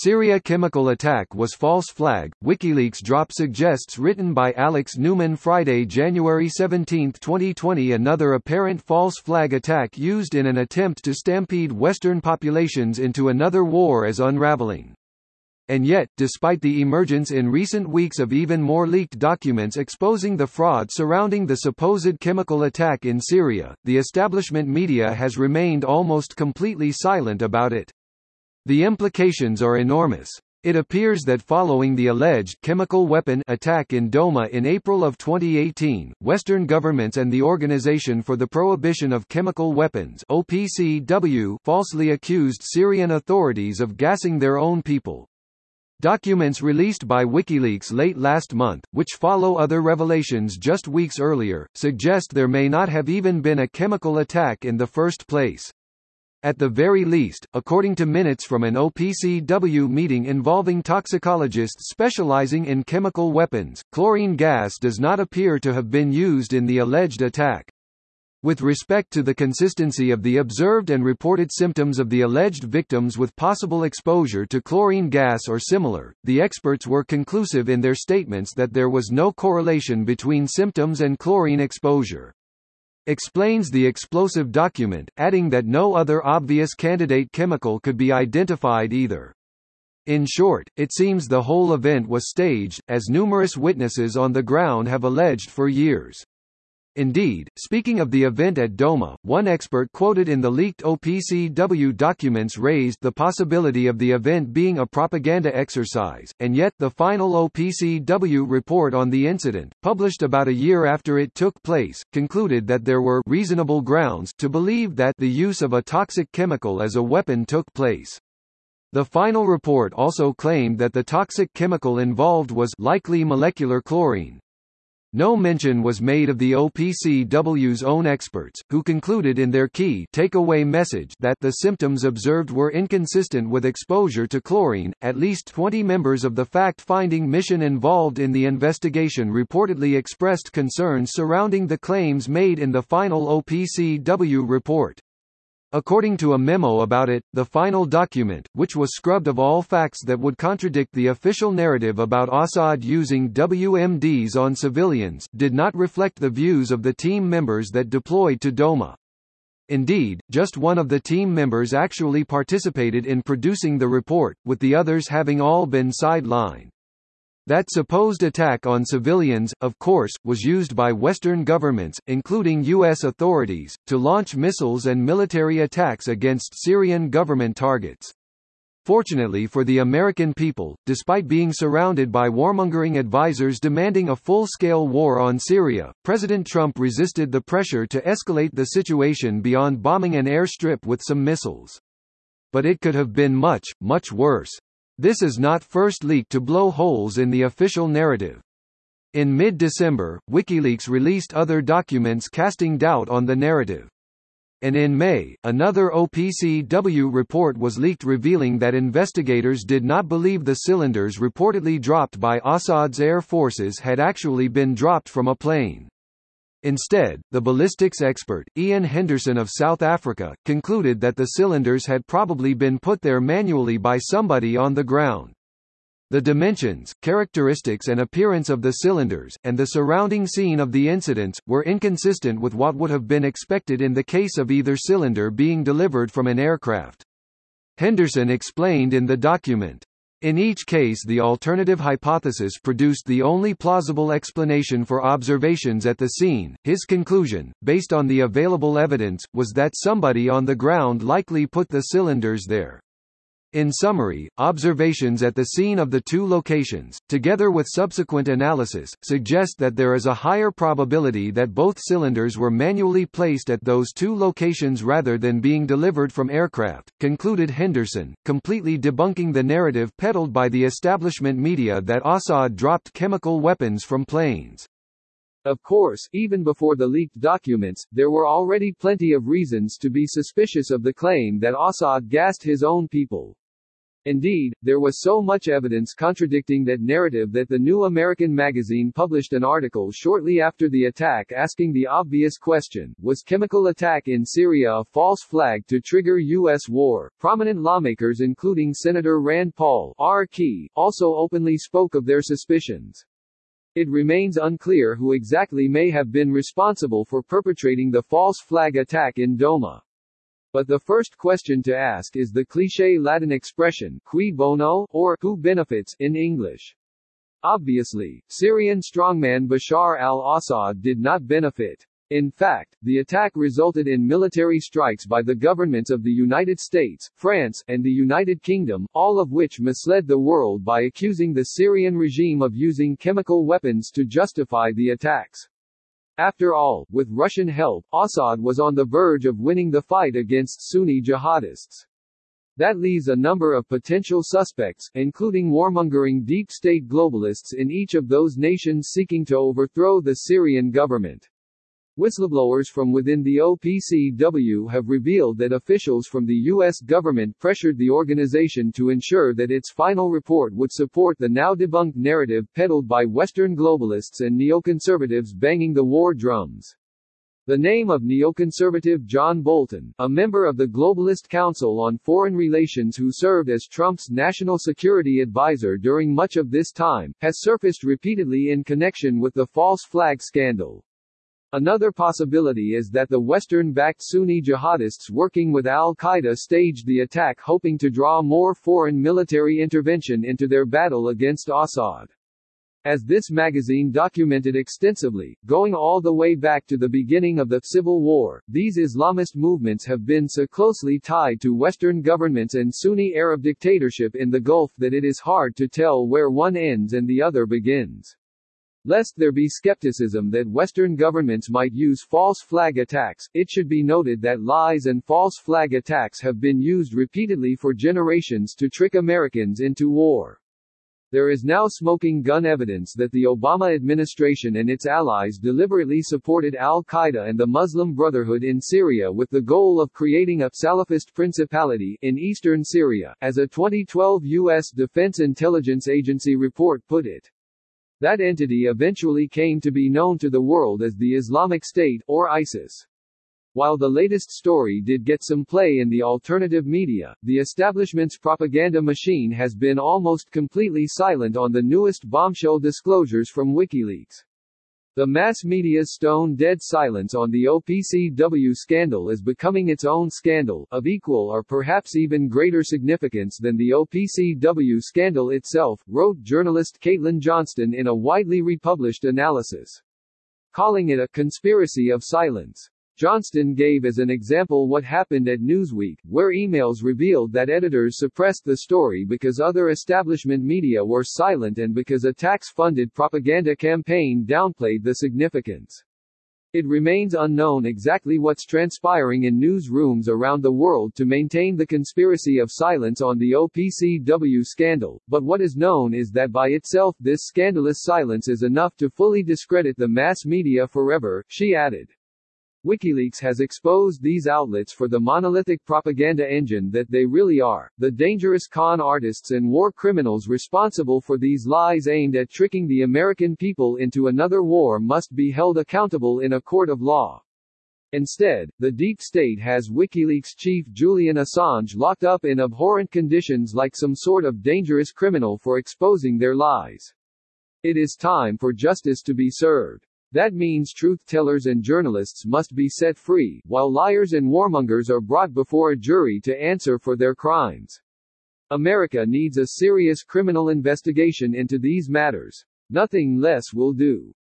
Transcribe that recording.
Syria chemical attack was false flag. WikiLeaks drop suggests written by Alex Newman Friday, January 17, 2020 another apparent false flag attack used in an attempt to stampede Western populations into another war as unraveling. And yet, despite the emergence in recent weeks of even more leaked documents exposing the fraud surrounding the supposed chemical attack in Syria, the establishment media has remained almost completely silent about it. The implications are enormous. It appears that following the alleged chemical weapon attack in Douma in April of 2018, Western governments and the Organization for the Prohibition of Chemical Weapons OPCW falsely accused Syrian authorities of gassing their own people. Documents released by WikiLeaks late last month, which follow other revelations just weeks earlier, suggest there may not have even been a chemical attack in the first place. At the very least, according to minutes from an OPCW meeting involving toxicologists specializing in chemical weapons, chlorine gas does not appear to have been used in the alleged attack. With respect to the consistency of the observed and reported symptoms of the alleged victims with possible exposure to chlorine gas or similar, the experts were conclusive in their statements that there was no correlation between symptoms and chlorine exposure explains the explosive document, adding that no other obvious candidate chemical could be identified either. In short, it seems the whole event was staged, as numerous witnesses on the ground have alleged for years. Indeed, speaking of the event at Douma, one expert quoted in the leaked OPCW documents raised the possibility of the event being a propaganda exercise, and yet, the final OPCW report on the incident, published about a year after it took place, concluded that there were reasonable grounds to believe that the use of a toxic chemical as a weapon took place. The final report also claimed that the toxic chemical involved was likely molecular chlorine, no mention was made of the OPCW's own experts, who concluded in their key takeaway message that the symptoms observed were inconsistent with exposure to chlorine. At least 20 members of the fact-finding mission involved in the investigation reportedly expressed concerns surrounding the claims made in the final OPCW report. According to a memo about it, the final document, which was scrubbed of all facts that would contradict the official narrative about Assad using WMDs on civilians, did not reflect the views of the team members that deployed to Douma. Indeed, just one of the team members actually participated in producing the report, with the others having all been sidelined. That supposed attack on civilians, of course, was used by Western governments, including U.S. authorities, to launch missiles and military attacks against Syrian government targets. Fortunately for the American people, despite being surrounded by warmongering advisers demanding a full-scale war on Syria, President Trump resisted the pressure to escalate the situation beyond bombing an airstrip with some missiles. But it could have been much, much worse. This is not first leak to blow holes in the official narrative. In mid-December, WikiLeaks released other documents casting doubt on the narrative. And in May, another OPCW report was leaked revealing that investigators did not believe the cylinders reportedly dropped by Assad's air forces had actually been dropped from a plane. Instead, the ballistics expert, Ian Henderson of South Africa, concluded that the cylinders had probably been put there manually by somebody on the ground. The dimensions, characteristics and appearance of the cylinders, and the surrounding scene of the incidents, were inconsistent with what would have been expected in the case of either cylinder being delivered from an aircraft. Henderson explained in the document, in each case the alternative hypothesis produced the only plausible explanation for observations at the scene. His conclusion, based on the available evidence, was that somebody on the ground likely put the cylinders there. In summary, observations at the scene of the two locations, together with subsequent analysis, suggest that there is a higher probability that both cylinders were manually placed at those two locations rather than being delivered from aircraft, concluded Henderson, completely debunking the narrative peddled by the establishment media that Assad dropped chemical weapons from planes. Of course, even before the leaked documents, there were already plenty of reasons to be suspicious of the claim that Assad gassed his own people. Indeed, there was so much evidence contradicting that narrative that the New American Magazine published an article shortly after the attack asking the obvious question, was chemical attack in Syria a false flag to trigger U.S. war? Prominent lawmakers including Senator Rand Paul R. Key, also openly spoke of their suspicions. It remains unclear who exactly may have been responsible for perpetrating the false flag attack in Douma. But the first question to ask is the cliché Latin expression, cui bono, or who benefits, in English. Obviously, Syrian strongman Bashar al-Assad did not benefit. In fact, the attack resulted in military strikes by the governments of the United States, France, and the United Kingdom, all of which misled the world by accusing the Syrian regime of using chemical weapons to justify the attacks. After all, with Russian help, Assad was on the verge of winning the fight against Sunni jihadists. That leaves a number of potential suspects, including warmongering deep state globalists in each of those nations seeking to overthrow the Syrian government. Whistleblowers from within the OPCW have revealed that officials from the U.S. government pressured the organization to ensure that its final report would support the now debunked narrative peddled by Western globalists and neoconservatives banging the war drums. The name of neoconservative John Bolton, a member of the Globalist Council on Foreign Relations who served as Trump's national security advisor during much of this time, has surfaced repeatedly in connection with the false flag scandal. Another possibility is that the Western-backed Sunni jihadists working with al-Qaeda staged the attack hoping to draw more foreign military intervention into their battle against Assad. As this magazine documented extensively, going all the way back to the beginning of the Civil War, these Islamist movements have been so closely tied to Western governments and Sunni Arab dictatorship in the Gulf that it is hard to tell where one ends and the other begins. Lest there be skepticism that Western governments might use false flag attacks, it should be noted that lies and false flag attacks have been used repeatedly for generations to trick Americans into war. There is now smoking gun evidence that the Obama administration and its allies deliberately supported al-Qaeda and the Muslim Brotherhood in Syria with the goal of creating a Salafist principality in eastern Syria, as a 2012 U.S. Defense Intelligence Agency report put it. That entity eventually came to be known to the world as the Islamic State, or ISIS. While the latest story did get some play in the alternative media, the establishment's propaganda machine has been almost completely silent on the newest bombshell disclosures from WikiLeaks. The mass media's stone-dead silence on the OPCW scandal is becoming its own scandal, of equal or perhaps even greater significance than the OPCW scandal itself, wrote journalist Caitlin Johnstone in a widely republished analysis. Calling it a conspiracy of silence. Johnstone gave as an example what happened at Newsweek, where emails revealed that editors suppressed the story because other establishment media were silent and because a tax-funded propaganda campaign downplayed the significance. It remains unknown exactly what's transpiring in newsrooms around the world to maintain the conspiracy of silence on the OPCW scandal, but what is known is that by itself this scandalous silence is enough to fully discredit the mass media forever, she added. WikiLeaks has exposed these outlets for the monolithic propaganda engine that they really are, the dangerous con artists and war criminals responsible for these lies aimed at tricking the American people into another war must be held accountable in a court of law. Instead, the deep state has WikiLeaks chief Julian Assange locked up in abhorrent conditions like some sort of dangerous criminal for exposing their lies. It is time for justice to be served. That means truth-tellers and journalists must be set free, while liars and warmongers are brought before a jury to answer for their crimes. America needs a serious criminal investigation into these matters. Nothing less will do.